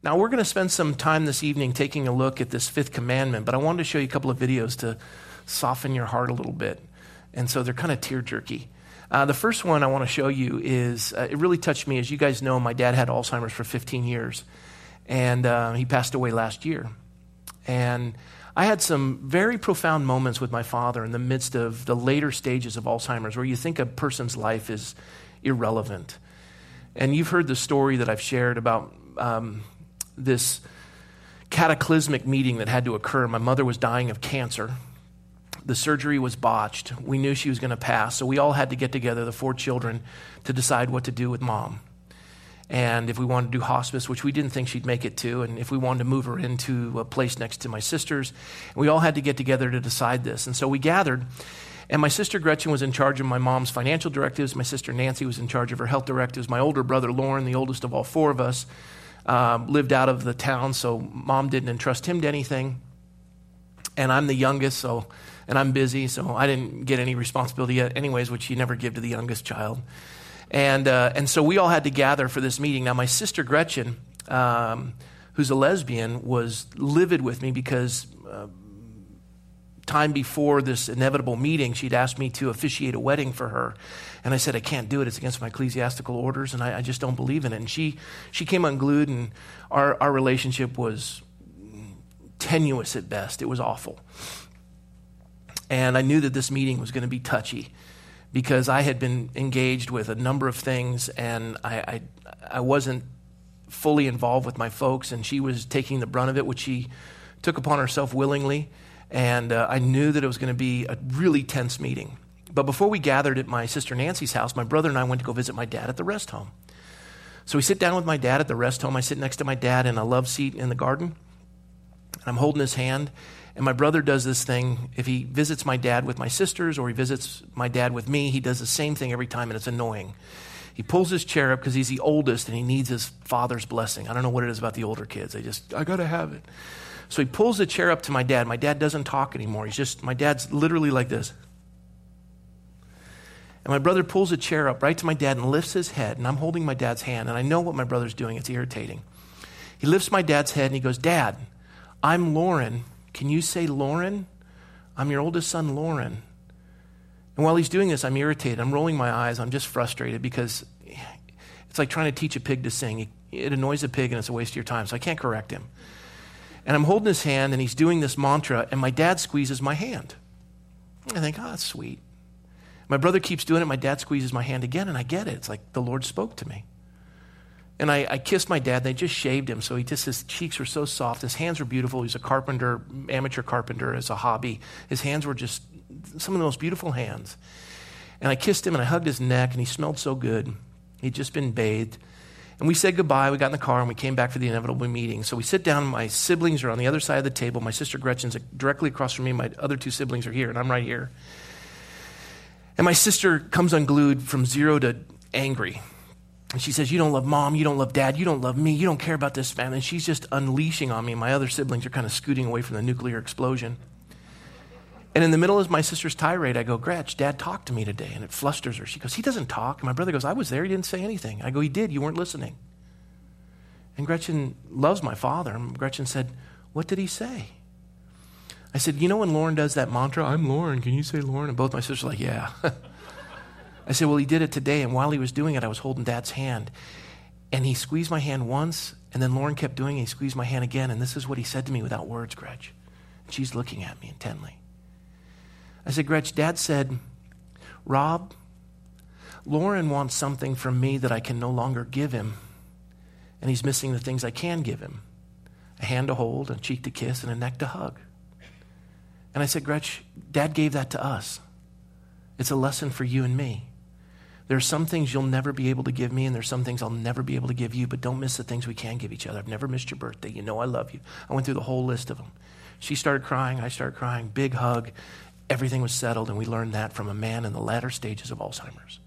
Now, we're going to spend some time this evening taking a look at this fifth commandment, but I wanted to show you a couple of videos to soften your heart a little bit. And so they're kind of tear jerky. Uh, the first one I want to show you is uh, it really touched me. As you guys know, my dad had Alzheimer's for 15 years, and uh, he passed away last year. And I had some very profound moments with my father in the midst of the later stages of Alzheimer's where you think a person's life is irrelevant. And you've heard the story that I've shared about um, this cataclysmic meeting that had to occur. My mother was dying of cancer. The surgery was botched. We knew she was going to pass. So we all had to get together, the four children, to decide what to do with mom. And if we wanted to do hospice, which we didn't think she'd make it to, and if we wanted to move her into a place next to my sister's, we all had to get together to decide this. And so we gathered, and my sister Gretchen was in charge of my mom's financial directives. My sister Nancy was in charge of her health directives. My older brother Lauren, the oldest of all four of us, um, lived out of the town, so mom didn't entrust him to anything. And I'm the youngest, so and I'm busy, so I didn't get any responsibility yet, anyways, which you never give to the youngest child. And uh, and so we all had to gather for this meeting. Now, my sister Gretchen, um, who's a lesbian, was livid with me because. Uh, time before this inevitable meeting, she'd asked me to officiate a wedding for her. And I said, I can't do it. It's against my ecclesiastical orders, and I, I just don't believe in it. And she, she came unglued, and our, our relationship was tenuous at best. It was awful. And I knew that this meeting was going to be touchy because I had been engaged with a number of things, and I, I, I wasn't fully involved with my folks, and she was taking the brunt of it, which she took upon herself willingly. And uh, I knew that it was going to be a really tense meeting. But before we gathered at my sister Nancy's house, my brother and I went to go visit my dad at the rest home. So we sit down with my dad at the rest home. I sit next to my dad in a love seat in the garden. And I'm holding his hand. And my brother does this thing. If he visits my dad with my sisters or he visits my dad with me, he does the same thing every time, and it's annoying. He pulls his chair up because he's the oldest and he needs his father's blessing. I don't know what it is about the older kids. They just, I got to have it. So he pulls the chair up to my dad. My dad doesn't talk anymore. He's just, my dad's literally like this. And my brother pulls a chair up right to my dad and lifts his head. And I'm holding my dad's hand. And I know what my brother's doing. It's irritating. He lifts my dad's head and he goes, Dad, I'm Lauren. Can you say Lauren? I'm your oldest son, Lauren. And while he's doing this, I'm irritated. I'm rolling my eyes. I'm just frustrated because it's like trying to teach a pig to sing. It annoys a pig and it's a waste of your time. So I can't correct him. And I'm holding his hand and he's doing this mantra, and my dad squeezes my hand. I think, oh, that's sweet. My brother keeps doing it. My dad squeezes my hand again, and I get it. It's like the Lord spoke to me. And I, I, kissed my dad. They just shaved him, so he just his cheeks were so soft. His hands were beautiful. He's a carpenter, amateur carpenter, as a hobby. His hands were just some of the most beautiful hands. And I kissed him, and I hugged his neck, and he smelled so good. He'd just been bathed. And we said goodbye. We got in the car and we came back for the inevitable meeting. So we sit down. My siblings are on the other side of the table. My sister Gretchen's directly across from me. My other two siblings are here, and I'm right here. And my sister comes unglued from zero to angry. And she says, You don't love mom. You don't love dad. You don't love me. You don't care about this family. And she's just unleashing on me. My other siblings are kind of scooting away from the nuclear explosion. And in the middle of my sister's tirade, I go, Gretch, dad talked to me today. And it flusters her. She goes, He doesn't talk. And my brother goes, I was there. He didn't say anything. I go, He did. You weren't listening. And Gretchen loves my father. And Gretchen said, What did he say? I said, You know when Lauren does that mantra, I'm Lauren. Can you say Lauren? And both my sisters are like, Yeah. I said, Well, he did it today. And while he was doing it, I was holding dad's hand. And he squeezed my hand once. And then Lauren kept doing it. He squeezed my hand again. And this is what he said to me without words, Gretch. And she's looking at me intently. I said, Gretch, Dad said, Rob, Lauren wants something from me that I can no longer give him. And he's missing the things I can give him a hand to hold, a cheek to kiss, and a neck to hug. And I said, Gretch, Dad gave that to us. It's a lesson for you and me. There are some things you'll never be able to give me, and there's some things I'll never be able to give you, but don't miss the things we can give each other. I've never missed your birthday. You know I love you. I went through the whole list of them. She started crying. I started crying. Big hug everything was settled, and we learned that from a man in the latter stages of Alzheimer's.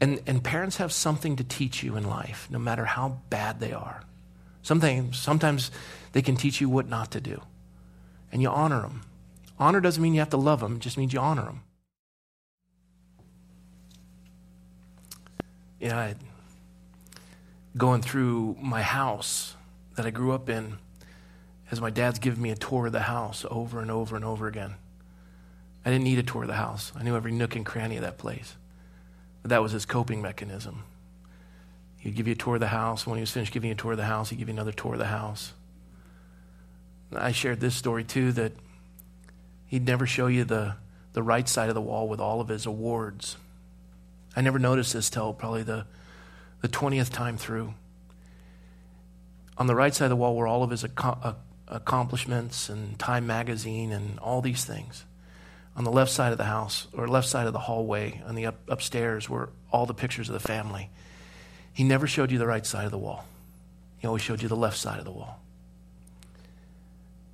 And, and parents have something to teach you in life, no matter how bad they are. Something, sometimes they can teach you what not to do, and you honor them. Honor doesn't mean you have to love them, it just means you honor them. Yeah, I, going through my house that I grew up in as my dad's giving me a tour of the house over and over and over again. I didn't need a tour of the house. I knew every nook and cranny of that place. But that was his coping mechanism. He'd give you a tour of the house. When he was finished giving you a tour of the house, he'd give you another tour of the house. I shared this story too that he'd never show you the, the right side of the wall with all of his awards. I never noticed this till probably the, the 20th time through. On the right side of the wall were all of his ac- accomplishments and Time magazine and all these things. On the left side of the house, or left side of the hallway, on the up, upstairs, were all the pictures of the family. He never showed you the right side of the wall, he always showed you the left side of the wall.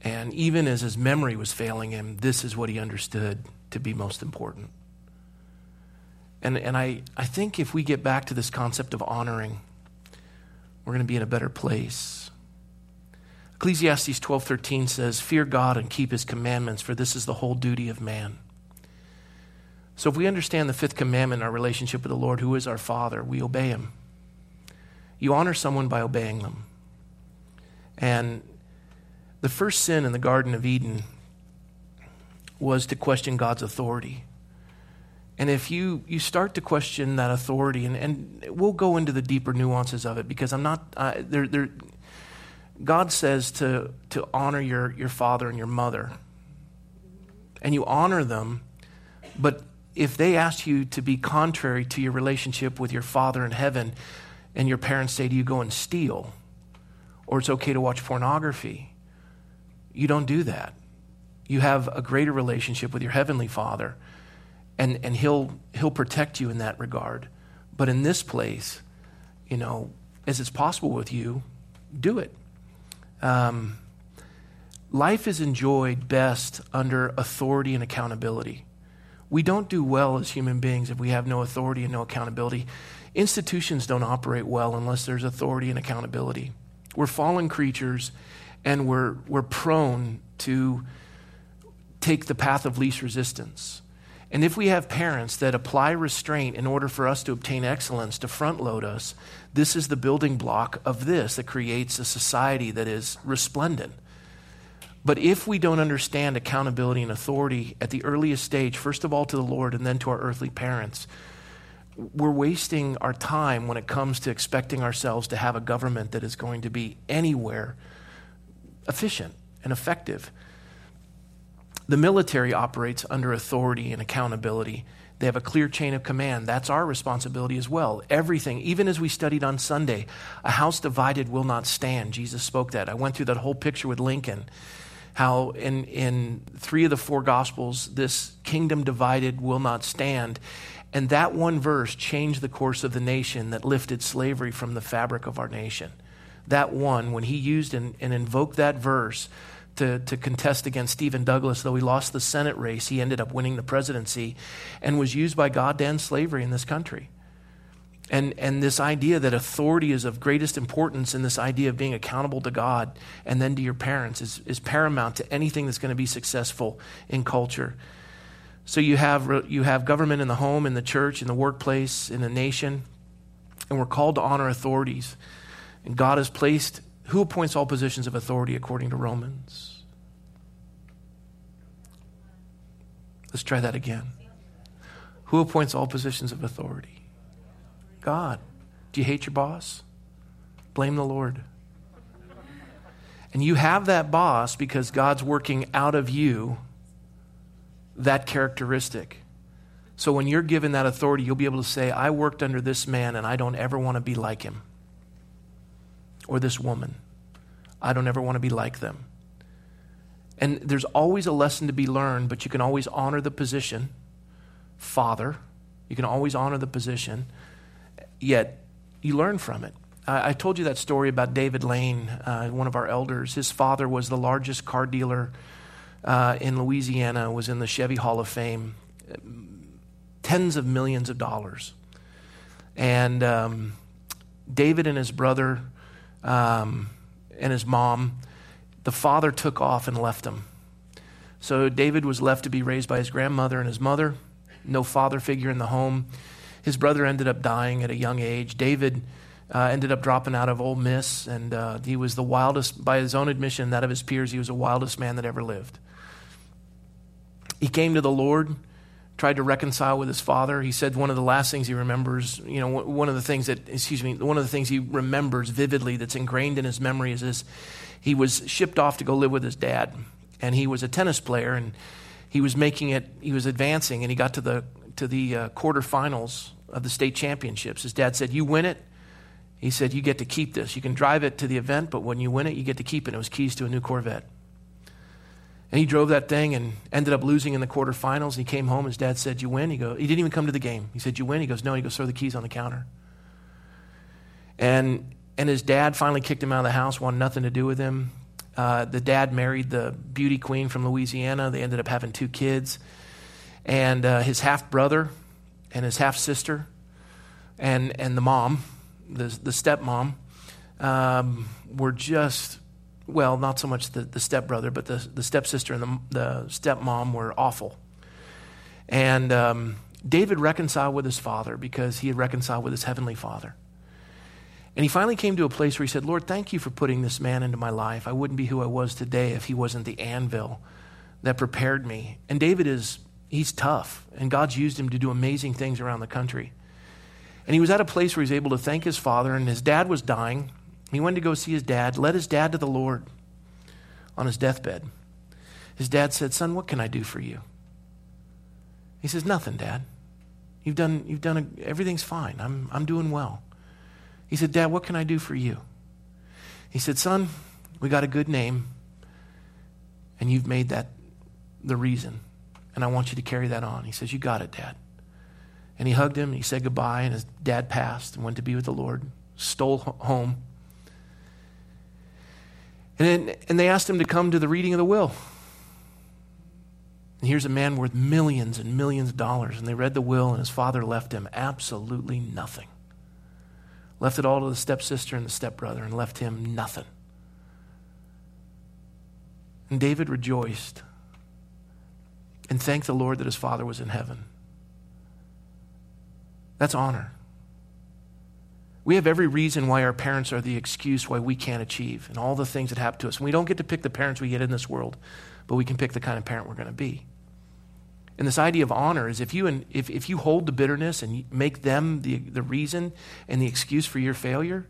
And even as his memory was failing him, this is what he understood to be most important. And, and I, I think if we get back to this concept of honoring, we're going to be in a better place. Ecclesiastes 12:13 says, "Fear God and keep his commandments, for this is the whole duty of man." So if we understand the fifth commandment in our relationship with the Lord, who is our Father, we obey him. You honor someone by obeying them. And the first sin in the Garden of Eden was to question God's authority. And if you, you start to question that authority, and, and we'll go into the deeper nuances of it because I'm not, uh, there, there, God says to, to honor your, your father and your mother. And you honor them, but if they ask you to be contrary to your relationship with your father in heaven, and your parents say to you, go and steal, or it's okay to watch pornography, you don't do that. You have a greater relationship with your heavenly father and, and he'll, he'll protect you in that regard. But in this place, you know, as it's possible with you, do it. Um, life is enjoyed best under authority and accountability. We don't do well as human beings if we have no authority and no accountability. Institutions don't operate well unless there's authority and accountability. We're fallen creatures and we're, we're prone to take the path of least resistance. And if we have parents that apply restraint in order for us to obtain excellence, to front load us, this is the building block of this that creates a society that is resplendent. But if we don't understand accountability and authority at the earliest stage, first of all to the Lord and then to our earthly parents, we're wasting our time when it comes to expecting ourselves to have a government that is going to be anywhere efficient and effective. The military operates under authority and accountability. They have a clear chain of command. That's our responsibility as well. Everything, even as we studied on Sunday, a house divided will not stand. Jesus spoke that. I went through that whole picture with Lincoln. How in, in three of the four Gospels, this kingdom divided will not stand. And that one verse changed the course of the nation that lifted slavery from the fabric of our nation. That one, when he used and, and invoked that verse, to, to contest against Stephen Douglas. Though he lost the Senate race, he ended up winning the presidency and was used by God to end slavery in this country. And, and this idea that authority is of greatest importance and this idea of being accountable to God and then to your parents is, is paramount to anything that's going to be successful in culture. So you have, you have government in the home, in the church, in the workplace, in the nation, and we're called to honor authorities. And God has placed who appoints all positions of authority according to Romans? Let's try that again. Who appoints all positions of authority? God. Do you hate your boss? Blame the Lord. And you have that boss because God's working out of you that characteristic. So when you're given that authority, you'll be able to say, I worked under this man and I don't ever want to be like him or this woman. I don't ever want to be like them. And there's always a lesson to be learned, but you can always honor the position. Father, you can always honor the position, yet you learn from it. I, I told you that story about David Lane, uh, one of our elders. His father was the largest car dealer uh, in Louisiana, was in the Chevy Hall of Fame, tens of millions of dollars. And um, David and his brother, um, and his mom, the father took off and left him. So David was left to be raised by his grandmother and his mother, no father figure in the home. His brother ended up dying at a young age. David Uh, ended up dropping out of Ole Miss, and uh, he was the wildest, by his own admission, that of his peers, he was the wildest man that ever lived. He came to the Lord, tried to reconcile with his father. He said one of the last things he remembers, you know, one of the things that, excuse me, one of the things he remembers vividly that's ingrained in his memory is this he was shipped off to go live with his dad, and he was a tennis player, and he was making it, he was advancing, and he got to the, to the uh, quarterfinals of the state championships. His dad said, You win it. He said, You get to keep this. You can drive it to the event, but when you win it, you get to keep it. It was keys to a new Corvette. And he drove that thing and ended up losing in the quarterfinals. And he came home. His dad said, You win? He, go, he didn't even come to the game. He said, You win? He goes, No. He goes, Throw the keys on the counter. And, and his dad finally kicked him out of the house, wanted nothing to do with him. Uh, the dad married the beauty queen from Louisiana. They ended up having two kids. And uh, his half brother and his half sister and, and the mom, the, the stepmom, um, were just well, not so much the, the stepbrother, but the, the stepsister and the, the stepmom were awful. And um, David reconciled with his father because he had reconciled with his heavenly father. And he finally came to a place where he said, Lord, thank you for putting this man into my life. I wouldn't be who I was today if he wasn't the anvil that prepared me. And David is, he's tough, and God's used him to do amazing things around the country. And he was at a place where he was able to thank his father, and his dad was dying. He went to go see his dad, led his dad to the Lord on his deathbed. His dad said, Son, what can I do for you? He says, Nothing, Dad. You've done, you've done a, everything's fine. I'm, I'm doing well. He said, Dad, what can I do for you? He said, Son, we got a good name, and you've made that the reason. And I want you to carry that on. He says, You got it, Dad. And he hugged him, and he said goodbye, and his dad passed and went to be with the Lord, stole home. And, then, and they asked him to come to the reading of the will. And here's a man worth millions and millions of dollars. And they read the will, and his father left him absolutely nothing. Left it all to the stepsister and the stepbrother, and left him nothing. And David rejoiced and thanked the Lord that his father was in heaven. That's honor. We have every reason why our parents are the excuse why we can't achieve and all the things that happen to us. And we don't get to pick the parents we get in this world, but we can pick the kind of parent we're going to be. And this idea of honor is if you, if, if you hold the bitterness and make them the, the reason and the excuse for your failure,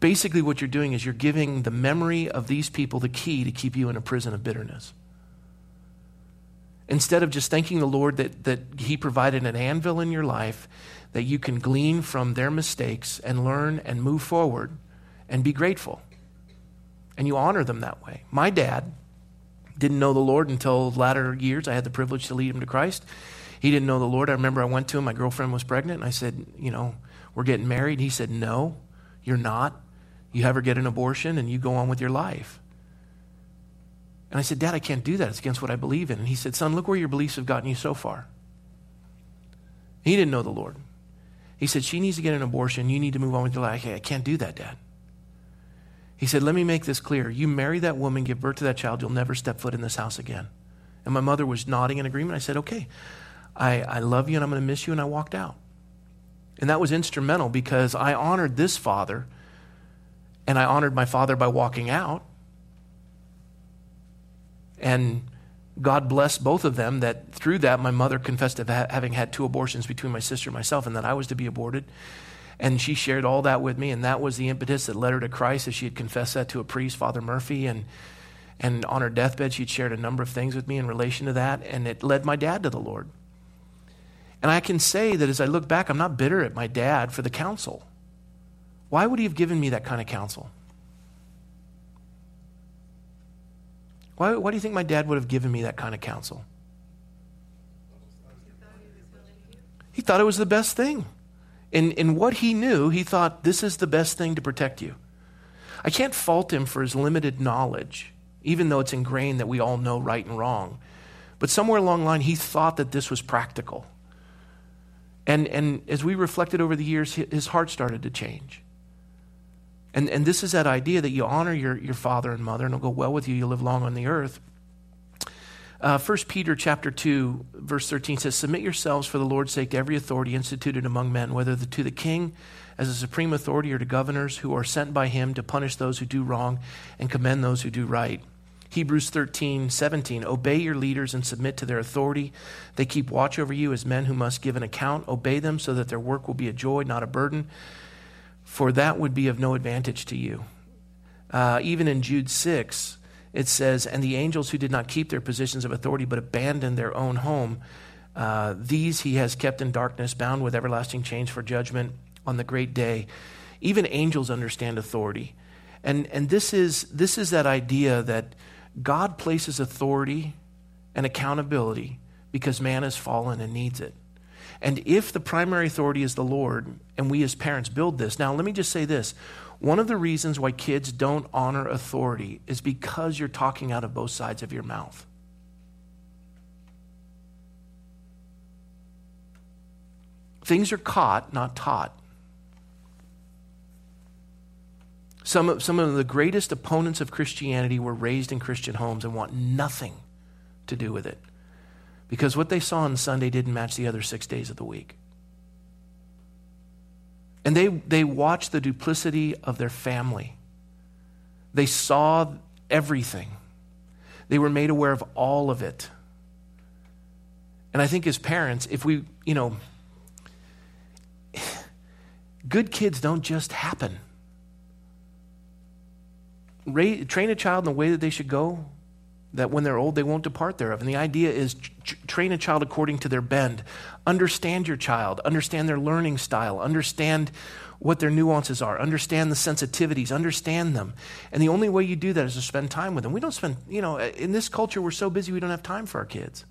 basically what you're doing is you're giving the memory of these people the key to keep you in a prison of bitterness. Instead of just thanking the Lord that, that He provided an anvil in your life that you can glean from their mistakes and learn and move forward and be grateful. And you honor them that way. My dad didn't know the Lord until latter years. I had the privilege to lead him to Christ. He didn't know the Lord. I remember I went to him, my girlfriend was pregnant, and I said, You know, we're getting married. He said, No, you're not. You have her get an abortion and you go on with your life. And I said, Dad, I can't do that. It's against what I believe in. And he said, Son, look where your beliefs have gotten you so far. He didn't know the Lord. He said, She needs to get an abortion. You need to move on with your life. Hey, I can't do that, Dad. He said, Let me make this clear. You marry that woman, give birth to that child, you'll never step foot in this house again. And my mother was nodding in agreement. I said, Okay, I, I love you and I'm going to miss you. And I walked out. And that was instrumental because I honored this father and I honored my father by walking out. And God blessed both of them that through that my mother confessed of ha- having had two abortions between my sister and myself and that I was to be aborted. And she shared all that with me, and that was the impetus that led her to Christ as she had confessed that to a priest, Father Murphy. And, and on her deathbed, she'd shared a number of things with me in relation to that, and it led my dad to the Lord. And I can say that as I look back, I'm not bitter at my dad for the counsel. Why would he have given me that kind of counsel? Why, why do you think my dad would have given me that kind of counsel? He thought it was the best thing. In, in what he knew, he thought this is the best thing to protect you. I can't fault him for his limited knowledge, even though it's ingrained that we all know right and wrong. But somewhere along the line, he thought that this was practical. And, and as we reflected over the years, his heart started to change. And, and this is that idea that you honor your, your father and mother, and it'll go well with you, you'll live long on the earth. Uh, 1 Peter chapter 2, verse 13 says, Submit yourselves for the Lord's sake to every authority instituted among men, whether the, to the king as a supreme authority or to governors who are sent by him to punish those who do wrong and commend those who do right. Hebrews 13, 17. Obey your leaders and submit to their authority. They keep watch over you as men who must give an account. Obey them so that their work will be a joy, not a burden, for that would be of no advantage to you. Uh, even in Jude 6, it says, And the angels who did not keep their positions of authority but abandoned their own home, uh, these he has kept in darkness, bound with everlasting chains for judgment on the great day. Even angels understand authority. And, and this, is, this is that idea that God places authority and accountability because man has fallen and needs it. And if the primary authority is the Lord, and we as parents build this, now let me just say this. One of the reasons why kids don't honor authority is because you're talking out of both sides of your mouth. Things are caught, not taught. Some of, some of the greatest opponents of Christianity were raised in Christian homes and want nothing to do with it because what they saw on Sunday didn't match the other six days of the week. And they, they watched the duplicity of their family. They saw everything. They were made aware of all of it. And I think as parents, if we, you know, good kids don't just happen train a child in the way that they should go, that when they're old, they won't depart thereof. And the idea is train a child according to their bend. Understand your child, understand their learning style, understand what their nuances are, understand the sensitivities, understand them. And the only way you do that is to spend time with them. We don't spend, you know, in this culture, we're so busy we don't have time for our kids.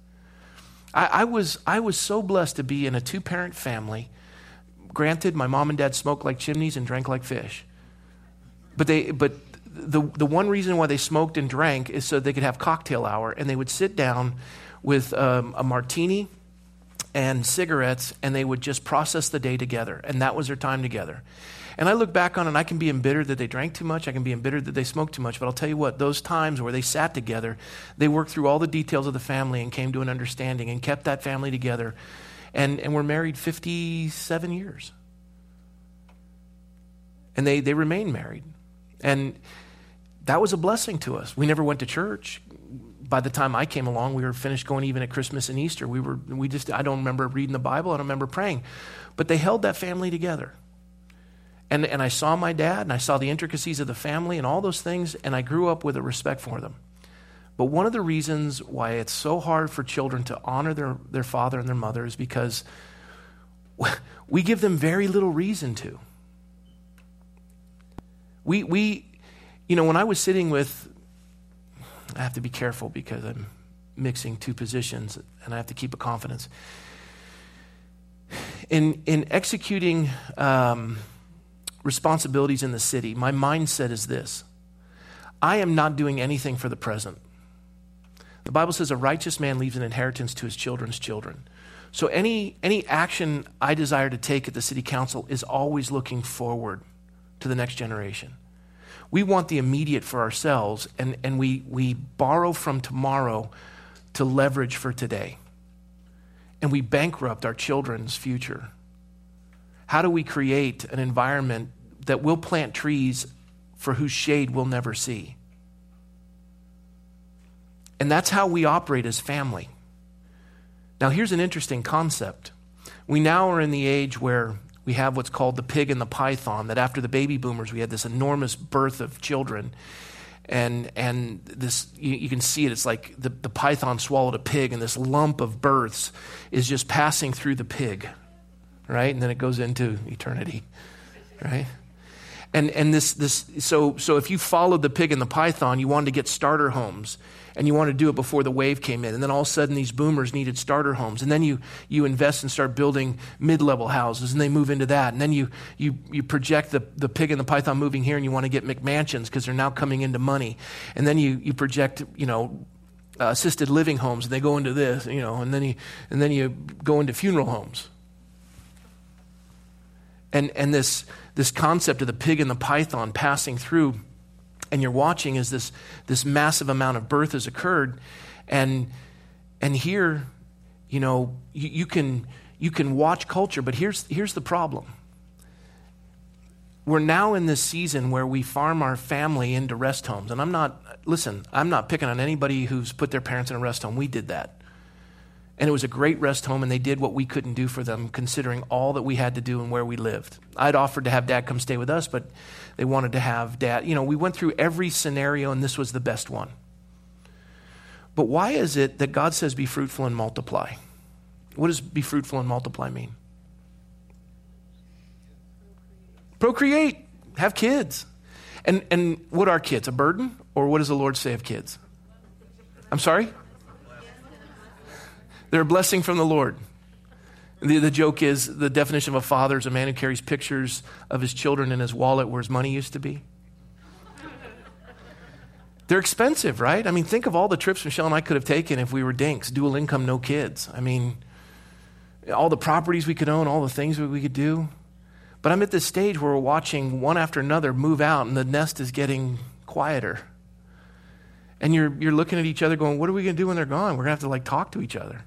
I, I was, I was so blessed to be in a two parent family. Granted, my mom and dad smoked like chimneys and drank like fish. But, they, but the, the one reason why they smoked and drank is so they could have cocktail hour, and they would sit down with um, a martini and cigarettes, and they would just process the day together, and that was their time together. And I look back on it, and I can be embittered that they drank too much. I can be embittered that they smoked too much. But I'll tell you what, those times where they sat together, they worked through all the details of the family and came to an understanding and kept that family together. And, and were married 57 years. And they, they remain married. And that was a blessing to us. We never went to church. By the time I came along, we were finished going even at Christmas and Easter. We were, we just, I don't remember reading the Bible. I don't remember praying. But they held that family together. And, and I saw my dad and I saw the intricacies of the family and all those things, and I grew up with a respect for them. But one of the reasons why it's so hard for children to honor their, their father and their mother is because we give them very little reason to. We, we, you know, when I was sitting with, I have to be careful because I'm mixing two positions and I have to keep a confidence. In, in executing um, responsibilities in the city, my mindset is this I am not doing anything for the present. The Bible says a righteous man leaves an inheritance to his children's children. So any, any action I desire to take at the city council is always looking forward to the next generation. We want the immediate for ourselves, and, and we, we borrow from tomorrow to leverage for today. And we bankrupt our children's future. How do we create an environment that will plant trees for whose shade we'll never see? And that's how we operate as family. Now, here's an interesting concept. We now are in the age where we have what's called the pig and the python, that after the baby boomers, we had this enormous birth of children. And, and this, you, you can see it, it's like the, the python swallowed a pig, and this lump of births is just passing through the pig, right? And then it goes into eternity, right? And, and this, this so, so if you followed the pig and the python, you wanted to get starter homes and you wanted to do it before the wave came in. And then all of a sudden, these boomers needed starter homes. And then you, you invest and start building mid level houses, and they move into that. And then you, you, you project the, the pig and the python moving here, and you want to get McMansions because they're now coming into money. And then you, you project, you know, uh, assisted living homes, and they go into this, you know, and then you, and then you go into funeral homes. And, and this, this concept of the pig and the python passing through and you're watching as this, this massive amount of birth has occurred. And And here, you know, you, you, can, you can watch culture, but here's, here's the problem. We're now in this season where we farm our family into rest homes. And I'm not, listen, I'm not picking on anybody who's put their parents in a rest home. We did that. And it was a great rest home, and they did what we couldn't do for them, considering all that we had to do and where we lived. I'd offered to have dad come stay with us, but they wanted to have dad. You know, we went through every scenario, and this was the best one. But why is it that God says, be fruitful and multiply? What does be fruitful and multiply mean? Procreate, have kids. And, and what are kids? A burden? Or what does the Lord say of kids? I'm sorry? They're a blessing from the Lord. The, the joke is the definition of a father is a man who carries pictures of his children in his wallet where his money used to be. They're expensive, right? I mean, think of all the trips Michelle and I could have taken if we were dinks, dual income, no kids. I mean, all the properties we could own, all the things we could do. But I'm at this stage where we're watching one after another move out, and the nest is getting quieter. And you're, you're looking at each other going, What are we going to do when they're gone? We're going to have to like talk to each other.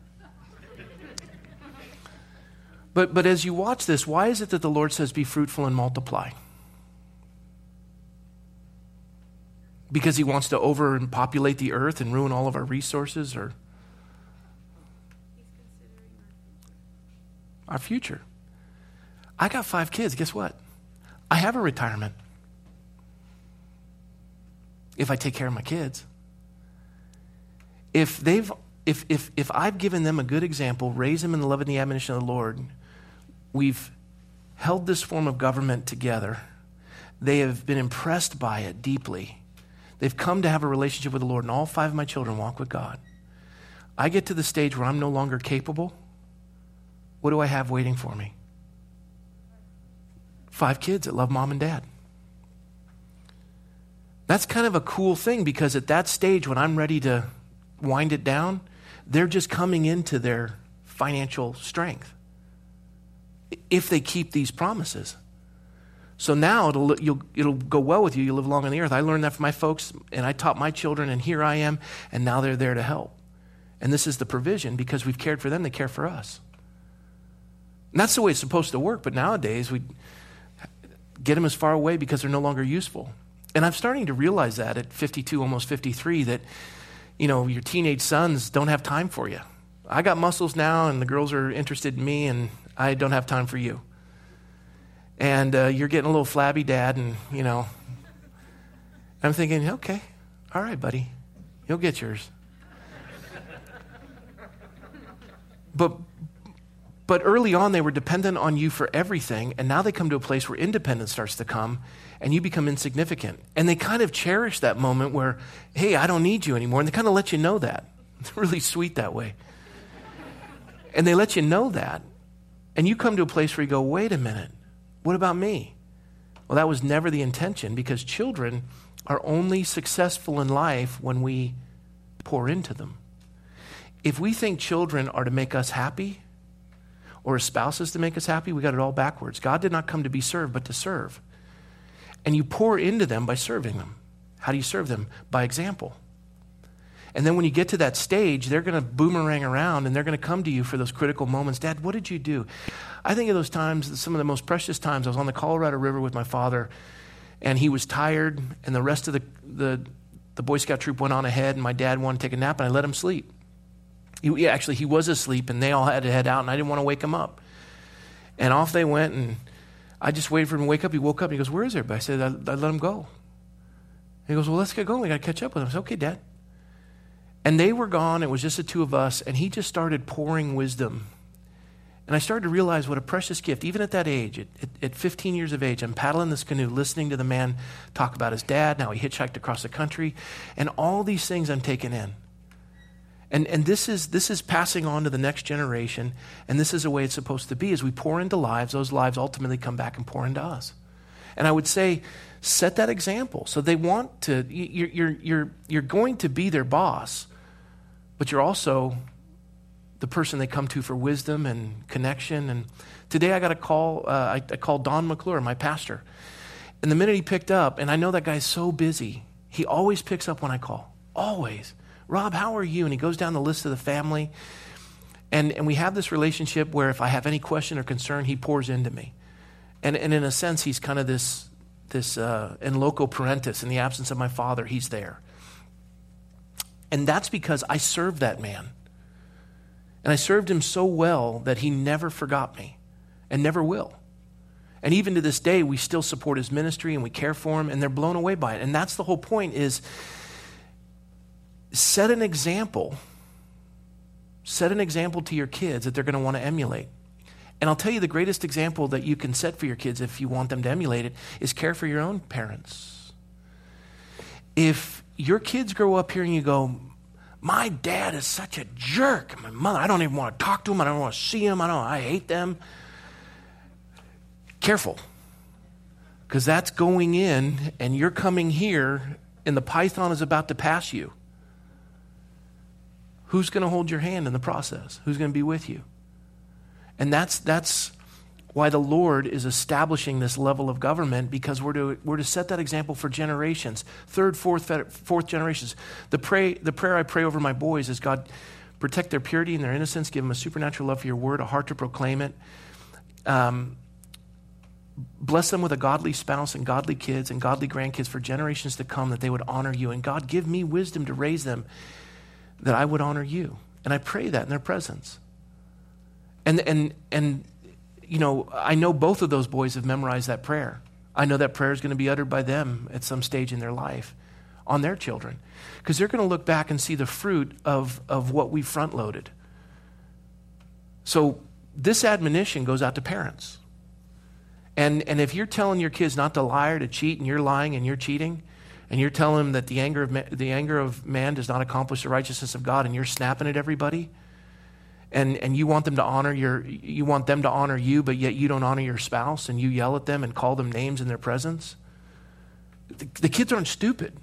But, but as you watch this, why is it that the Lord says, be fruitful and multiply? Because he wants to overpopulate the earth and ruin all of our resources or our future. I got five kids. Guess what? I have a retirement if I take care of my kids. If they've if if if I've given them a good example, raise them in the love and the admonition of the Lord, We've held this form of government together. They have been impressed by it deeply. They've come to have a relationship with the Lord, and all five of my children walk with God. I get to the stage where I'm no longer capable. What do I have waiting for me? Five kids that love mom and dad. That's kind of a cool thing because at that stage, when I'm ready to wind it down, they're just coming into their financial strength if they keep these promises. So now it'll, it'll go well with you. You live long on the earth. I learned that from my folks, and I taught my children, and here I am, and now they're there to help. And this is the provision because we've cared for them, they care for us. And that's the way it's supposed to work, but nowadays we get them as far away because they're no longer useful. And I'm starting to realize that at 52, almost 53, that, you know, your teenage sons don't have time for you. I got muscles now, and the girls are interested in me, and I don't have time for you. And uh, you're getting a little flabby, dad, and, you know, I'm thinking, okay, all right, buddy, you'll get yours. but, but early on, they were dependent on you for everything, and now they come to a place where independence starts to come, and you become insignificant. And they kind of cherish that moment where, hey, I don't need you anymore, and they kind of let you know that. It's really sweet that way. And they let you know that. And you come to a place where you go, wait a minute, what about me? Well, that was never the intention because children are only successful in life when we pour into them. If we think children are to make us happy or spouses to make us happy, we got it all backwards. God did not come to be served, but to serve. And you pour into them by serving them. How do you serve them? By example. And then when you get to that stage, they're going to boomerang around and they're going to come to you for those critical moments. Dad, what did you do? I think of those times, some of the most precious times. I was on the Colorado River with my father, and he was tired, and the rest of the, the, the Boy Scout troop went on ahead, and my dad wanted to take a nap, and I let him sleep. He, actually, he was asleep, and they all had to head out, and I didn't want to wake him up. And off they went, and I just waited for him to wake up. He woke up, and he goes, Where is everybody? I said, I, I let him go. He goes, Well, let's get going. We got to catch up with him. I said, Okay, Dad. And they were gone. It was just the two of us. And he just started pouring wisdom. And I started to realize what a precious gift, even at that age, at, at, 15 years of age, I'm paddling this canoe, listening to the man talk about his dad, now he hitchhiked across the country, and all these things I'm taking in. And, and this, is, this is passing on to the next generation, and this is the way it's supposed to be. As we pour into lives, those lives ultimately come back and pour into us. And I would say, set that example. So they want to, you're, you're, you're, you're going to be their boss, but you're also the person they come to for wisdom and connection. And today I got a call, uh, I, I called Don McClure, my pastor. And the minute he picked up, and I know that guy's so busy, he always picks up when I call. Always. Rob, how are you? And he goes down the list of the family. And, and we have this relationship where if I have any question or concern, he pours into me. And, and in a sense, he's kind of this, this uh, in loco parentis, in the absence of my father, he's there. And that's because I served that man. And I served him so well that he never forgot me and never will. And even to this day, we still support his ministry and we care for him, and they're blown away by it. And that's the whole point is set an example. Set an example to your kids that they're going to want to emulate. And I'll tell you the greatest example that you can set for your kids if you want them to emulate it is care for your own parents. If your kids grow up here and you go, my dad is such a jerk. My mother, I don't even want to talk to him. I don't want to see him. I don't. I hate them. Careful. Because that's going in, and you're coming here, and the python is about to pass you. Who's going to hold your hand in the process? Who's going to be with you? And that's, that's why the Lord is establishing this level of government because we're to, we're to set that example for generations, third, fourth, fourth generations. The, pray, the prayer I pray over my boys is God, protect their purity and their innocence, give them a supernatural love for your word, a heart to proclaim it. Um, bless them with a godly spouse and godly kids and godly grandkids for generations to come that they would honor you. And God, give me wisdom to raise them that I would honor you. And I pray that in their presence. And, and, and, you know, I know both of those boys have memorized that prayer. I know that prayer is going to be uttered by them at some stage in their life on their children. Because they're going to look back and see the fruit of, of what we front loaded. So this admonition goes out to parents. And, and if you're telling your kids not to lie or to cheat, and you're lying and you're cheating, and you're telling them that the anger of, the anger of man does not accomplish the righteousness of God, and you're snapping at everybody, and, and you want them to honor your you want them to honor you, but yet you don't honor your spouse, and you yell at them and call them names in their presence, the, the kids aren't stupid.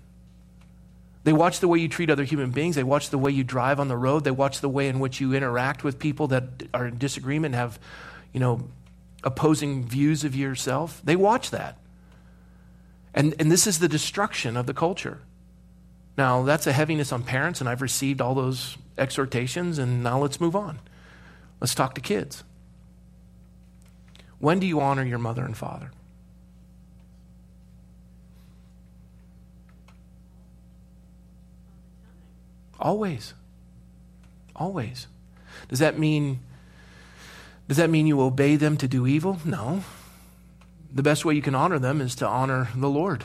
They watch the way you treat other human beings. They watch the way you drive on the road. They watch the way in which you interact with people that are in disagreement, have, you know, opposing views of yourself. They watch that. And, and this is the destruction of the culture. Now, that's a heaviness on parents, and I've received all those exhortations, and now let's move on. Let's talk to kids. When do you honor your mother and father? Always. Always. Does that mean does that mean you obey them to do evil? No. The best way you can honor them is to honor the Lord.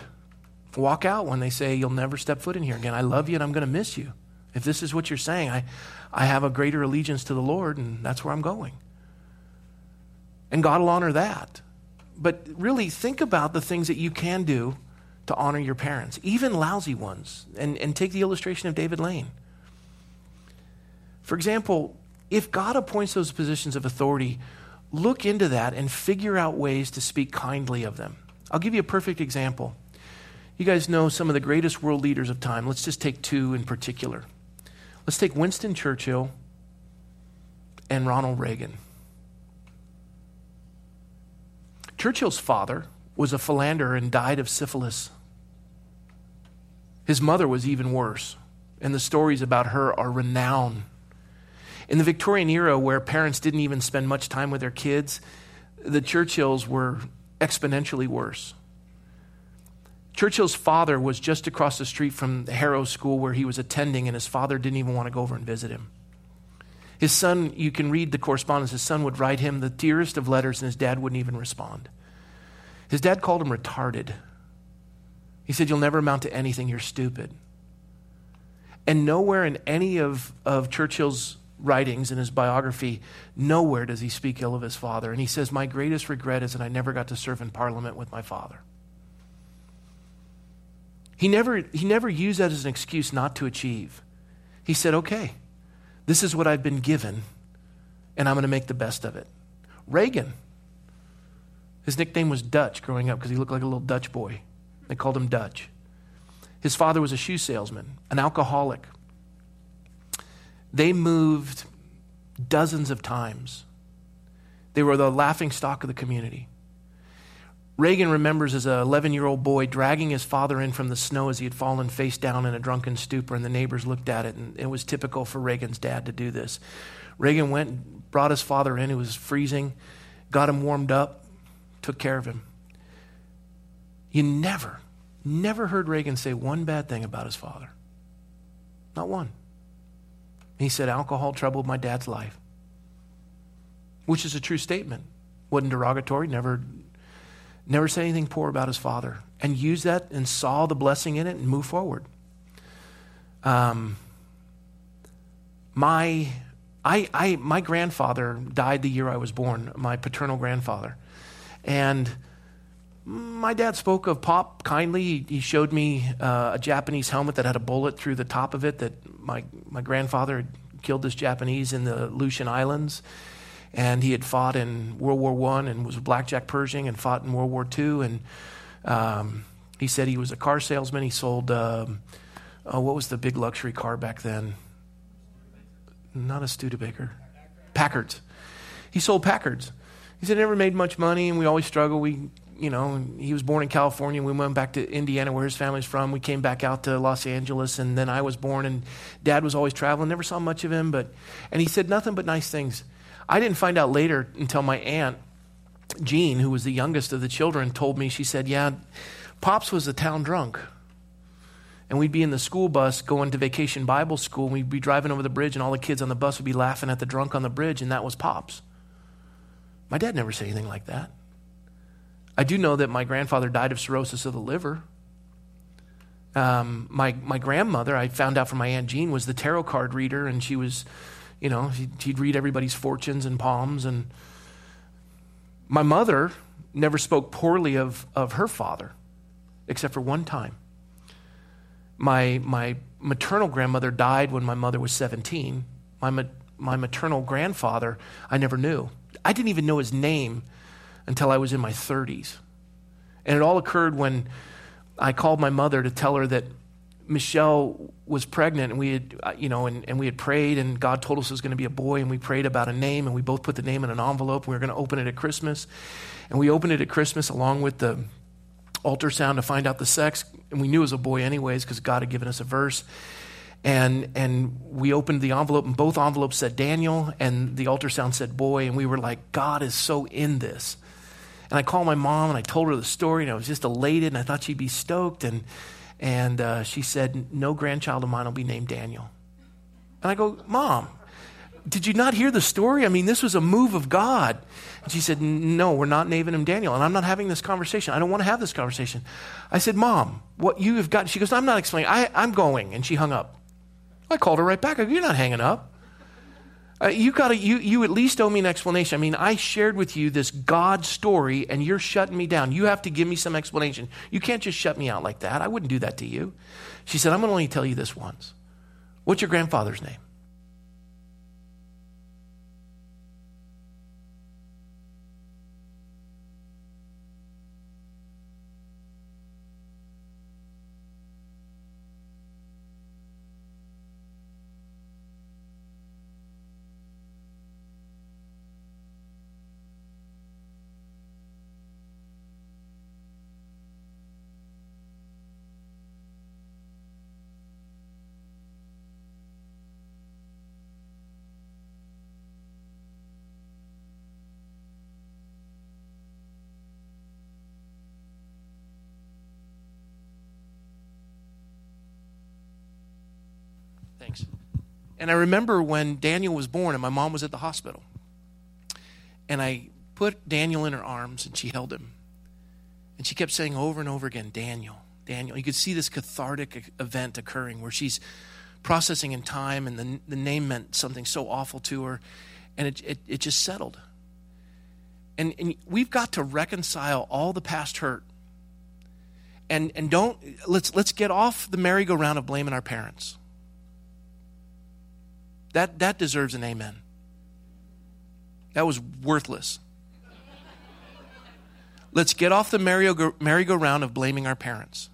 Walk out when they say, You'll never step foot in here again. I love you and I'm going to miss you. If this is what you're saying, I, I have a greater allegiance to the Lord and that's where I'm going. And God will honor that. But really, think about the things that you can do to honor your parents, even lousy ones. And, and take the illustration of David Lane. For example, if God appoints those positions of authority, look into that and figure out ways to speak kindly of them. I'll give you a perfect example. You guys know some of the greatest world leaders of time. Let's just take two in particular. Let's take Winston Churchill and Ronald Reagan. Churchill's father was a philanderer and died of syphilis. His mother was even worse, and the stories about her are renowned in the Victorian era, where parents didn't even spend much time with their kids, the Churchills were exponentially worse. Churchill's father was just across the street from the Harrow School where he was attending, and his father didn't even want to go over and visit him. His son, you can read the correspondence, his son would write him the dearest of letters, and his dad wouldn't even respond. His dad called him retarded. He said, You'll never amount to anything, you're stupid. And nowhere in any of, of Churchill's writings in his biography, nowhere does he speak ill of his father. And he says, My greatest regret is that I never got to serve in parliament with my father. He never, he never used that as an excuse not to achieve. He said, Okay, this is what I've been given, and I'm going to make the best of it. Reagan, his nickname was Dutch growing up because he looked like a little Dutch boy. They called him Dutch. His father was a shoe salesman, an alcoholic, they moved dozens of times. They were the laughing stock of the community. Reagan remembers as an 11 year old boy dragging his father in from the snow as he had fallen face down in a drunken stupor, and the neighbors looked at it, and it was typical for Reagan's dad to do this. Reagan went and brought his father in, who was freezing, got him warmed up, took care of him. You never, never heard Reagan say one bad thing about his father. Not one. He said, Alcohol troubled my dad's life, which is a true statement. Wasn't derogatory, never never said anything poor about his father, and used that and saw the blessing in it and moved forward. Um, my, I, I, my grandfather died the year I was born, my paternal grandfather. And my dad spoke of Pop kindly. He showed me uh, a Japanese helmet that had a bullet through the top of it that my, my grandfather had killed this Japanese in the Aleutian Islands and he had fought in World War One and was a blackjack Pershing and fought in World War Two. And um, he said he was a car salesman. He sold um, oh, what was the big luxury car back then? Not a Studebaker, Packards. He sold Packards. He said never made much money, and we always struggled. We, you know, he was born in California. We went back to Indiana, where his family's from. We came back out to Los Angeles, and then I was born. And Dad was always traveling. Never saw much of him, but and he said nothing but nice things. I didn't find out later until my aunt, Jean, who was the youngest of the children, told me, she said, Yeah, Pops was a town drunk. And we'd be in the school bus going to vacation Bible school, and we'd be driving over the bridge, and all the kids on the bus would be laughing at the drunk on the bridge, and that was Pops. My dad never said anything like that. I do know that my grandfather died of cirrhosis of the liver. Um, my, my grandmother, I found out from my Aunt Jean, was the tarot card reader, and she was you know, he'd, he'd read everybody's fortunes and palms. And my mother never spoke poorly of, of her father, except for one time. My, my maternal grandmother died when my mother was 17. My, ma- my maternal grandfather, I never knew. I didn't even know his name until I was in my 30s. And it all occurred when I called my mother to tell her that Michelle was pregnant and we had, uh, you know, and, and we had prayed and God told us it was going to be a boy and we prayed about a name and we both put the name in an envelope. And We were going to open it at Christmas. And we opened it at Christmas along with the ultrasound to find out the sex. And we knew it was a boy anyways because God had given us a verse. And, and we opened the envelope and both envelopes said Daniel and the ultrasound said boy. And we were like, God is so in this. And I called my mom and I told her the story and I was just elated and I thought she'd be stoked. And, and uh, she said, No grandchild of mine will be named Daniel. And I go, Mom, did you not hear the story? I mean, this was a move of God. And she said, No, we're not naming him Daniel. And I'm not having this conversation. I don't want to have this conversation. I said, Mom, what you have got. She goes, I'm not explaining. I, I'm going. And she hung up. I called her right back. I go, You're not hanging up. Uh, you got to you you at least owe me an explanation. I mean, I shared with you this God story, and you're shutting me down. You have to give me some explanation. You can't just shut me out like that. I wouldn't do that to you. She said, "I'm going to only tell you this once. What's your grandfather's name?" Thanks. And I remember when Daniel was born and my mom was at the hospital. And I put Daniel in her arms and she held him. And she kept saying over and over again, Daniel, Daniel. You could see this cathartic event occurring where she's processing in time and the, the name meant something so awful to her. And it, it, it just settled. And, and we've got to reconcile all the past hurt. And, and don't, let's, let's get off the merry-go-round of blaming our parents. That, that deserves an amen. That was worthless. Let's get off the merry-go-round of blaming our parents.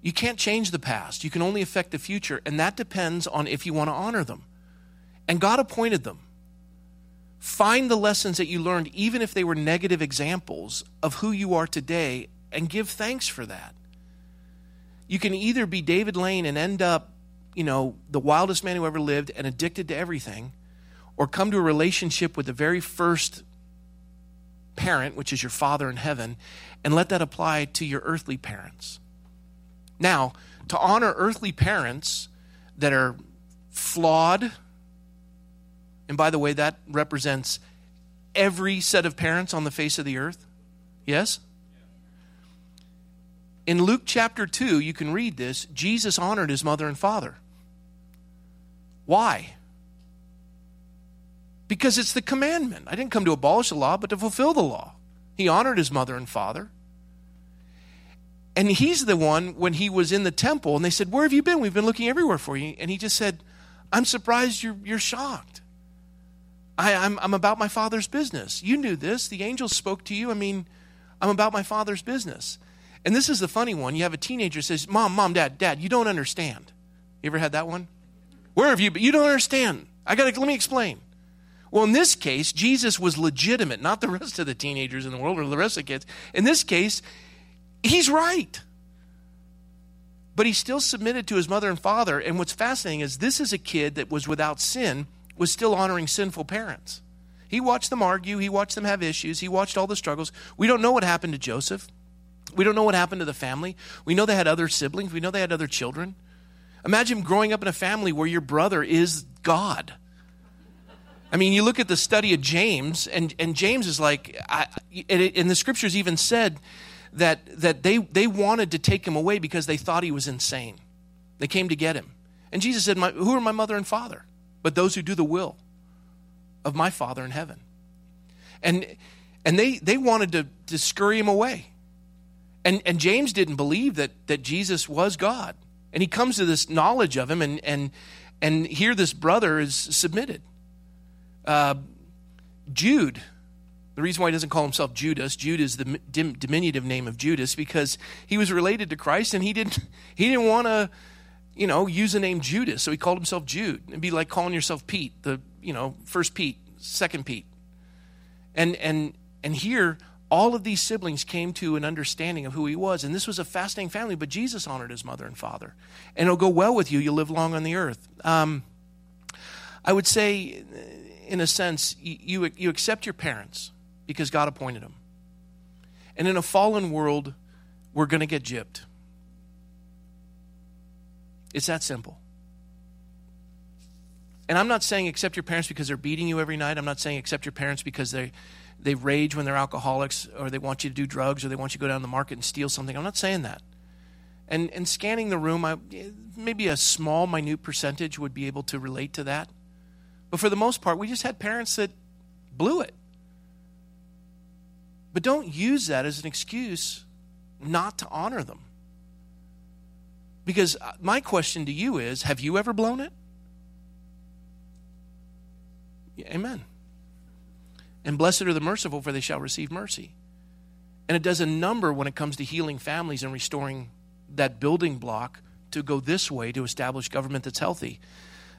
You can't change the past. You can only affect the future, and that depends on if you want to honor them. And God appointed them Find the lessons that you learned, even if they were negative examples of who you are today, and give thanks for that. You can either be David Lane and end up, you know, the wildest man who ever lived and addicted to everything, or come to a relationship with the very first parent, which is your father in heaven, and let that apply to your earthly parents. Now, to honor earthly parents that are flawed, and by the way, that represents every set of parents on the face of the earth. Yes? In Luke chapter 2, you can read this Jesus honored his mother and father. Why? Because it's the commandment. I didn't come to abolish the law, but to fulfill the law. He honored his mother and father. And he's the one, when he was in the temple, and they said, Where have you been? We've been looking everywhere for you. And he just said, I'm surprised you're, you're shocked. I, I'm, I'm about my father's business. You knew this. The angels spoke to you. I mean, I'm about my father's business. And this is the funny one. You have a teenager says, Mom, Mom, Dad, Dad, you don't understand. You ever had that one? Where have you been? You don't understand. I gotta let me explain. Well, in this case, Jesus was legitimate, not the rest of the teenagers in the world or the rest of the kids. In this case, he's right. But he still submitted to his mother and father. And what's fascinating is this is a kid that was without sin was still honoring sinful parents. He watched them argue, he watched them have issues, he watched all the struggles. We don't know what happened to Joseph. We don't know what happened to the family. We know they had other siblings, we know they had other children. Imagine growing up in a family where your brother is God. I mean, you look at the study of James, and, and James is like, I, and the scriptures even said that, that they, they wanted to take him away because they thought he was insane. They came to get him. And Jesus said, Who are my mother and father? but those who do the will of my Father in heaven. And, and they, they wanted to, to scurry him away. And, and James didn't believe that, that Jesus was God. And he comes to this knowledge of him, and, and, and here this brother is submitted. Uh, Jude, the reason why he doesn't call himself Judas, Jude is the dim, diminutive name of Judas because he was related to Christ and he didn't, he didn't want to you know, use the name Judas. So he called himself Jude. It'd be like calling yourself Pete, the, you know, first Pete, second Pete. And and and here all of these siblings came to an understanding of who he was. And this was a fascinating family, but Jesus honored his mother and father. And it'll go well with you. You'll live long on the earth. Um, I would say, in a sense, you, you accept your parents because God appointed them. And in a fallen world, we're going to get gypped. It's that simple. And I'm not saying accept your parents because they're beating you every night. I'm not saying accept your parents because they they rage when they're alcoholics or they want you to do drugs or they want you to go down to the market and steal something. I'm not saying that. And and scanning the room, I, maybe a small, minute percentage would be able to relate to that. But for the most part, we just had parents that blew it. But don't use that as an excuse not to honor them. Because uh, my question to you is have you ever blown it? Amen. And blessed are the merciful, for they shall receive mercy. And it does a number when it comes to healing families and restoring that building block to go this way to establish government that's healthy.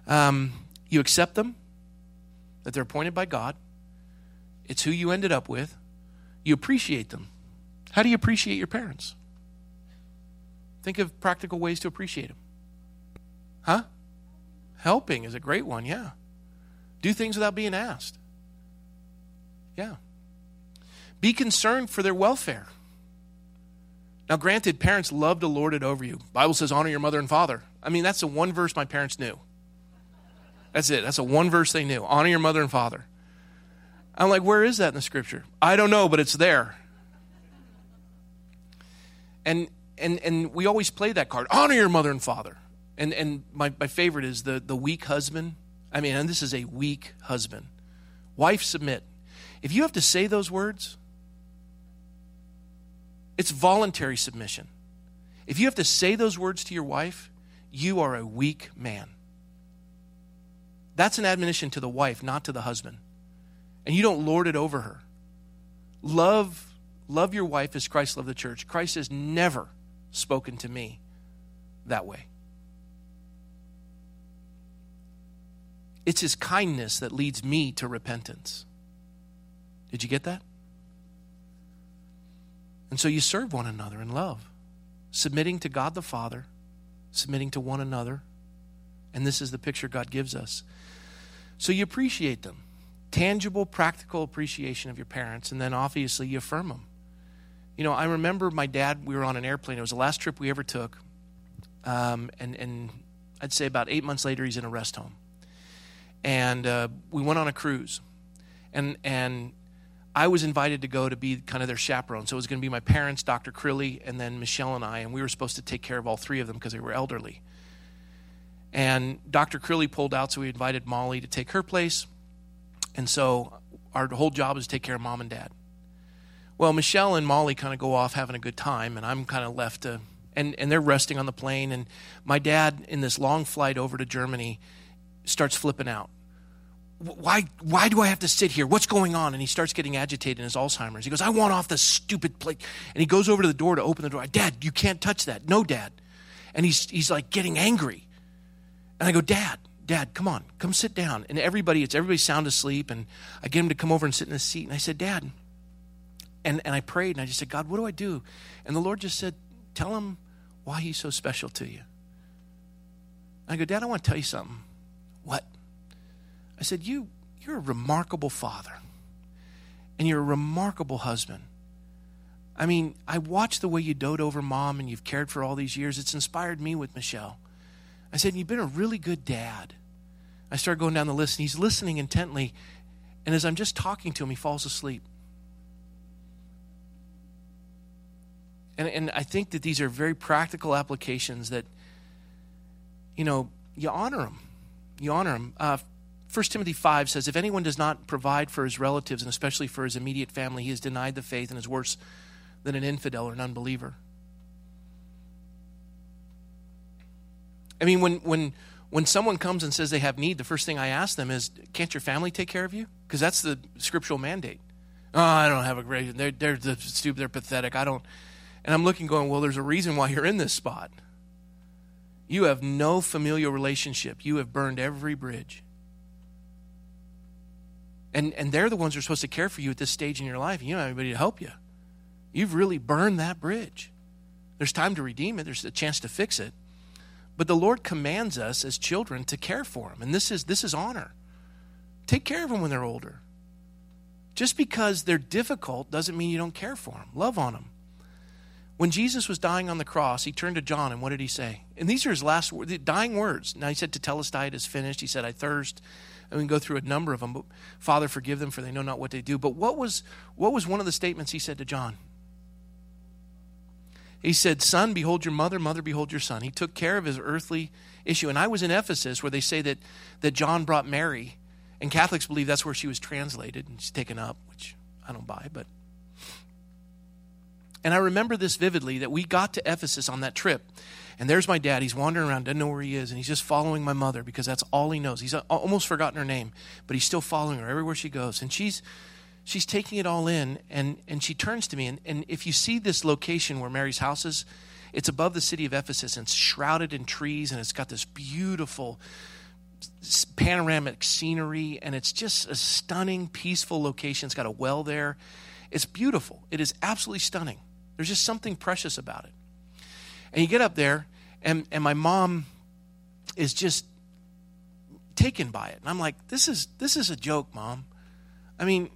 Um, you accept them, that they're appointed by God, it's who you ended up with, you appreciate them. How do you appreciate your parents? Think of practical ways to appreciate them. Huh? Helping is a great one, yeah. Do things without being asked. Yeah. Be concerned for their welfare. Now, granted, parents love to lord it over you. Bible says, honor your mother and father. I mean, that's the one verse my parents knew. That's it. That's the one verse they knew. Honor your mother and father. I'm like, where is that in the scripture? I don't know, but it's there. And and, and we always play that card honor your mother and father. And, and my, my favorite is the, the weak husband. I mean, and this is a weak husband. Wife, submit. If you have to say those words, it's voluntary submission. If you have to say those words to your wife, you are a weak man. That's an admonition to the wife, not to the husband. And you don't lord it over her. Love, love your wife as Christ loved the church. Christ has never spoken to me that way. It's his kindness that leads me to repentance. Did you get that? And so you serve one another in love, submitting to God the Father, submitting to one another. And this is the picture God gives us. So you appreciate them tangible, practical appreciation of your parents, and then obviously you affirm them. You know, I remember my dad, we were on an airplane. It was the last trip we ever took. Um, and, and I'd say about eight months later, he's in a rest home. And uh, we went on a cruise. And, and I was invited to go to be kind of their chaperone. So it was going to be my parents, Dr. Crilly, and then Michelle and I. And we were supposed to take care of all three of them because they were elderly. And Dr. Crilly pulled out, so we invited Molly to take her place. And so our whole job is to take care of mom and dad. Well, Michelle and Molly kind of go off having a good time, and I'm kind of left to, and, and they're resting on the plane. And my dad, in this long flight over to Germany, starts flipping out. Why, why do I have to sit here? What's going on? And he starts getting agitated in his Alzheimer's. He goes, I want off this stupid plate. And he goes over to the door to open the door. Dad, you can't touch that. No, Dad. And he's, he's like getting angry. And I go, Dad, Dad, come on, come sit down. And everybody, it's everybody sound asleep. And I get him to come over and sit in his seat. And I said, Dad, and, and I prayed and I just said, God, what do I do? And the Lord just said, Tell him why he's so special to you. I go, Dad, I want to tell you something. What? I said, You you're a remarkable father. And you're a remarkable husband. I mean, I watched the way you dote over mom and you've cared for all these years. It's inspired me with Michelle. I said, You've been a really good dad. I started going down the list, and he's listening intently. And as I'm just talking to him, he falls asleep. And, and I think that these are very practical applications that, you know, you honor them. You honor them. Uh, 1 Timothy 5 says, If anyone does not provide for his relatives, and especially for his immediate family, he has denied the faith and is worse than an infidel or an unbeliever. I mean, when, when, when someone comes and says they have need, the first thing I ask them is, Can't your family take care of you? Because that's the scriptural mandate. Oh, I don't have a great, they're, they're stupid, they're pathetic. I don't. And I'm looking, going, Well, there's a reason why you're in this spot. You have no familial relationship, you have burned every bridge. And, and they're the ones who are supposed to care for you at this stage in your life. You don't have anybody to help you. You've really burned that bridge. There's time to redeem it, there's a chance to fix it. But the Lord commands us as children to care for them. And this is, this is honor. Take care of them when they're older. Just because they're difficult doesn't mean you don't care for them. Love on them. When Jesus was dying on the cross, he turned to John and what did he say? And these are his last words, dying words. Now he said, Tetelestai is finished. He said, I thirst. And we can go through a number of them. But Father, forgive them for they know not what they do. But what was, what was one of the statements he said to John? He said, Son, behold your mother, mother, behold your son. He took care of his earthly issue. And I was in Ephesus where they say that, that John brought Mary, and Catholics believe that's where she was translated and she's taken up, which I don't buy, but. And I remember this vividly that we got to Ephesus on that trip. And there's my dad. He's wandering around, doesn't know where he is, and he's just following my mother because that's all he knows. He's almost forgotten her name, but he's still following her everywhere she goes. And she's she's taking it all in and, and she turns to me and, and if you see this location where mary's house is it's above the city of ephesus and it's shrouded in trees and it's got this beautiful panoramic scenery and it's just a stunning peaceful location it's got a well there it's beautiful it is absolutely stunning there's just something precious about it and you get up there and, and my mom is just taken by it and i'm like this is this is a joke mom i mean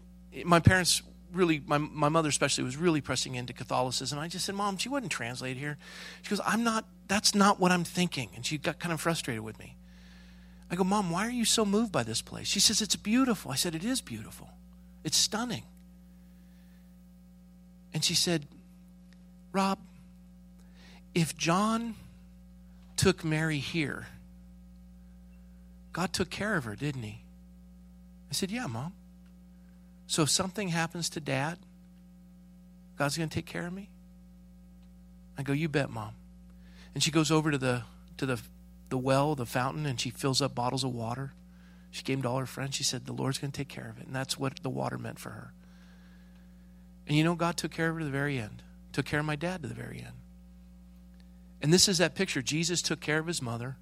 my parents really, my, my mother especially, was really pressing into Catholicism. I just said, Mom, she wouldn't translate here. She goes, I'm not, that's not what I'm thinking. And she got kind of frustrated with me. I go, Mom, why are you so moved by this place? She says, It's beautiful. I said, It is beautiful. It's stunning. And she said, Rob, if John took Mary here, God took care of her, didn't he? I said, Yeah, Mom. So if something happens to dad, God's going to take care of me? I go, You bet, mom. And she goes over to the to the the well, the fountain, and she fills up bottles of water. She them to all her friends. She said, The Lord's going to take care of it. And that's what the water meant for her. And you know, God took care of her to the very end, took care of my dad to the very end. And this is that picture. Jesus took care of his mother,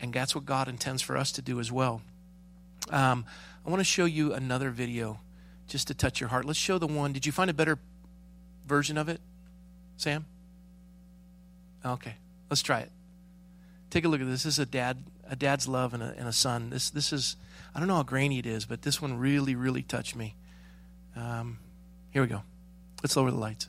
and that's what God intends for us to do as well. Um, I want to show you another video just to touch your heart. Let's show the one. Did you find a better version of it, Sam? Okay, let's try it. Take a look at this. This is a dad, a dad's love and a, and a son. This, this is, I don't know how grainy it is, but this one really, really touched me. Um, here we go. Let's lower the lights.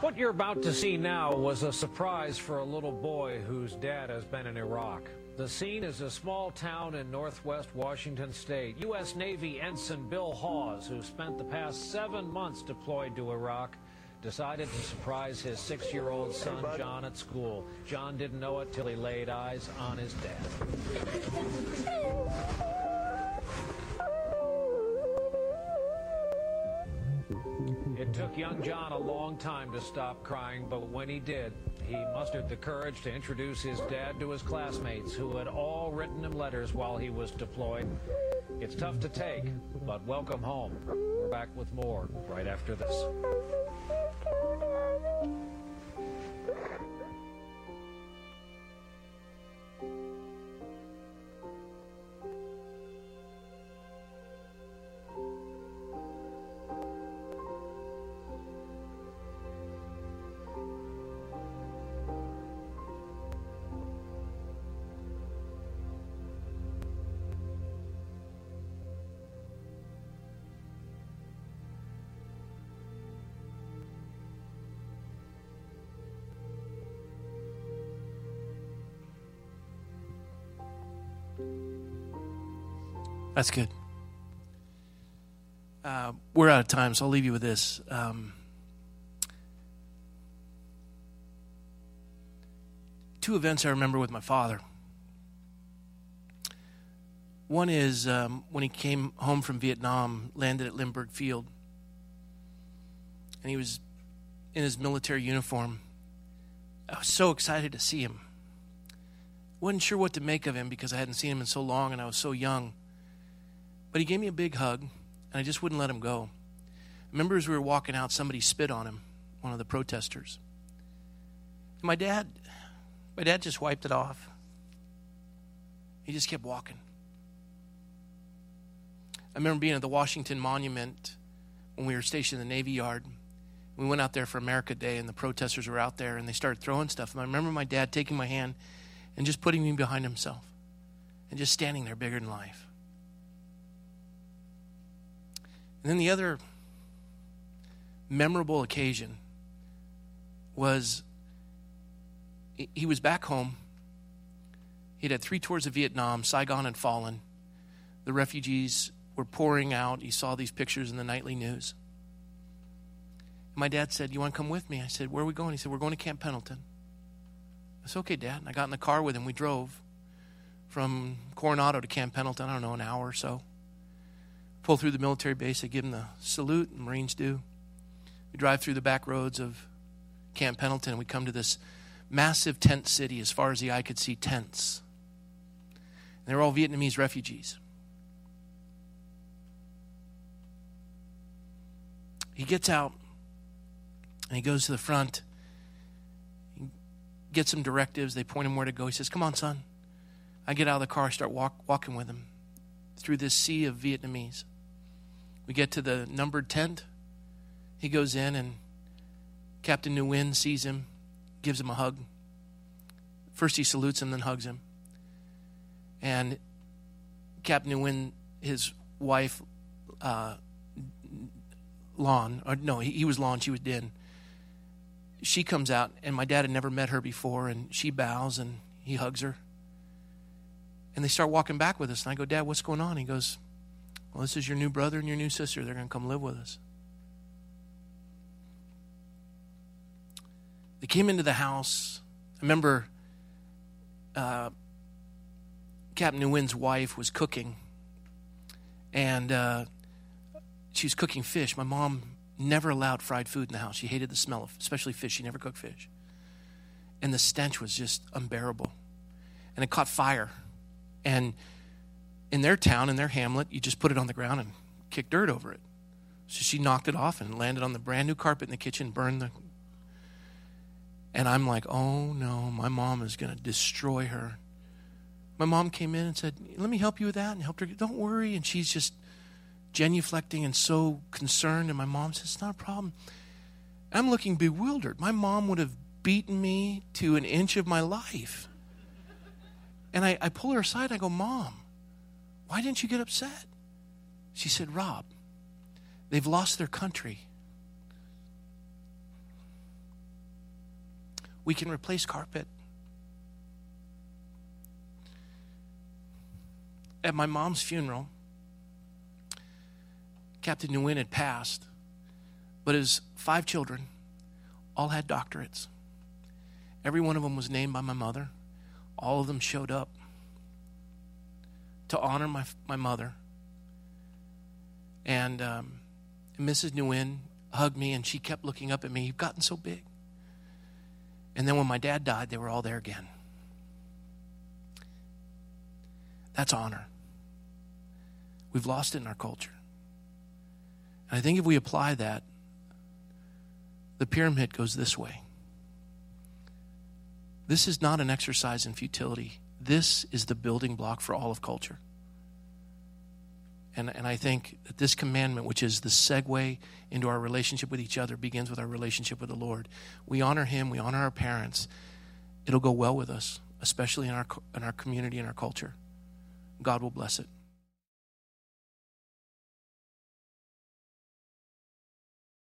What you're about to see now was a surprise for a little boy whose dad has been in Iraq. The scene is a small town in northwest Washington state. U.S. Navy Ensign Bill Hawes, who spent the past seven months deployed to Iraq, decided to surprise his six year old son, John, at school. John didn't know it till he laid eyes on his dad. Took young John a long time to stop crying, but when he did, he mustered the courage to introduce his dad to his classmates who had all written him letters while he was deployed. It's tough to take, but welcome home. We're back with more right after this. That's good. Uh, we're out of time, so I'll leave you with this. Um, two events I remember with my father. One is um, when he came home from Vietnam, landed at Lindbergh Field, and he was in his military uniform. I was so excited to see him. wasn't sure what to make of him because I hadn't seen him in so long and I was so young. But he gave me a big hug, and I just wouldn't let him go. I remember as we were walking out, somebody spit on him, one of the protesters. My dad, my dad just wiped it off. He just kept walking. I remember being at the Washington Monument when we were stationed in the Navy Yard. We went out there for America Day, and the protesters were out there, and they started throwing stuff. And I remember my dad taking my hand and just putting me behind himself and just standing there bigger than life. And then the other memorable occasion was he was back home. He'd had three tours of Vietnam. Saigon had fallen. The refugees were pouring out. He saw these pictures in the nightly news. My dad said, You want to come with me? I said, Where are we going? He said, We're going to Camp Pendleton. I said, Okay, Dad. And I got in the car with him. We drove from Coronado to Camp Pendleton, I don't know, an hour or so pull through the military base. They give them the salute, the Marines do. We drive through the back roads of Camp Pendleton, and we come to this massive tent city as far as the eye could see tents. And they're all Vietnamese refugees. He gets out and he goes to the front. He gets some directives. They point him where to go. He says, Come on, son. I get out of the car, start walk, walking with him through this sea of Vietnamese. We get to the numbered tent. He goes in, and Captain Nguyen sees him, gives him a hug. First, he salutes him, then hugs him. And Captain Nguyen, his wife, uh, Lon, or no, he, he was Lon, she was Din. She comes out, and my dad had never met her before, and she bows and he hugs her. And they start walking back with us. And I go, Dad, what's going on? He goes, well, this is your new brother and your new sister. They're going to come live with us. They came into the house. I remember uh, Captain Nguyen's wife was cooking, and uh, she was cooking fish. My mom never allowed fried food in the house. She hated the smell of, especially fish. She never cooked fish. And the stench was just unbearable. And it caught fire. And in their town, in their hamlet, you just put it on the ground and kick dirt over it. So she knocked it off and landed on the brand new carpet in the kitchen, burned the. And I'm like, oh no, my mom is going to destroy her. My mom came in and said, let me help you with that, and helped her. Don't worry. And she's just genuflecting and so concerned. And my mom says, it's not a problem. I'm looking bewildered. My mom would have beaten me to an inch of my life. And I, I pull her aside. I go, Mom, why didn't you get upset? She said, Rob, they've lost their country. We can replace carpet. At my mom's funeral, Captain Nguyen had passed, but his five children all had doctorates. Every one of them was named by my mother. All of them showed up to honor my, my mother. And, um, Mrs. Nguyen hugged me, and she kept looking up at me. You've gotten so big. And then when my dad died, they were all there again. That's honor. We've lost it in our culture. And I think if we apply that, the pyramid goes this way. This is not an exercise in futility. This is the building block for all of culture. And, and I think that this commandment, which is the segue into our relationship with each other, begins with our relationship with the Lord. We honor Him, we honor our parents. It'll go well with us, especially in our, in our community and our culture. God will bless it.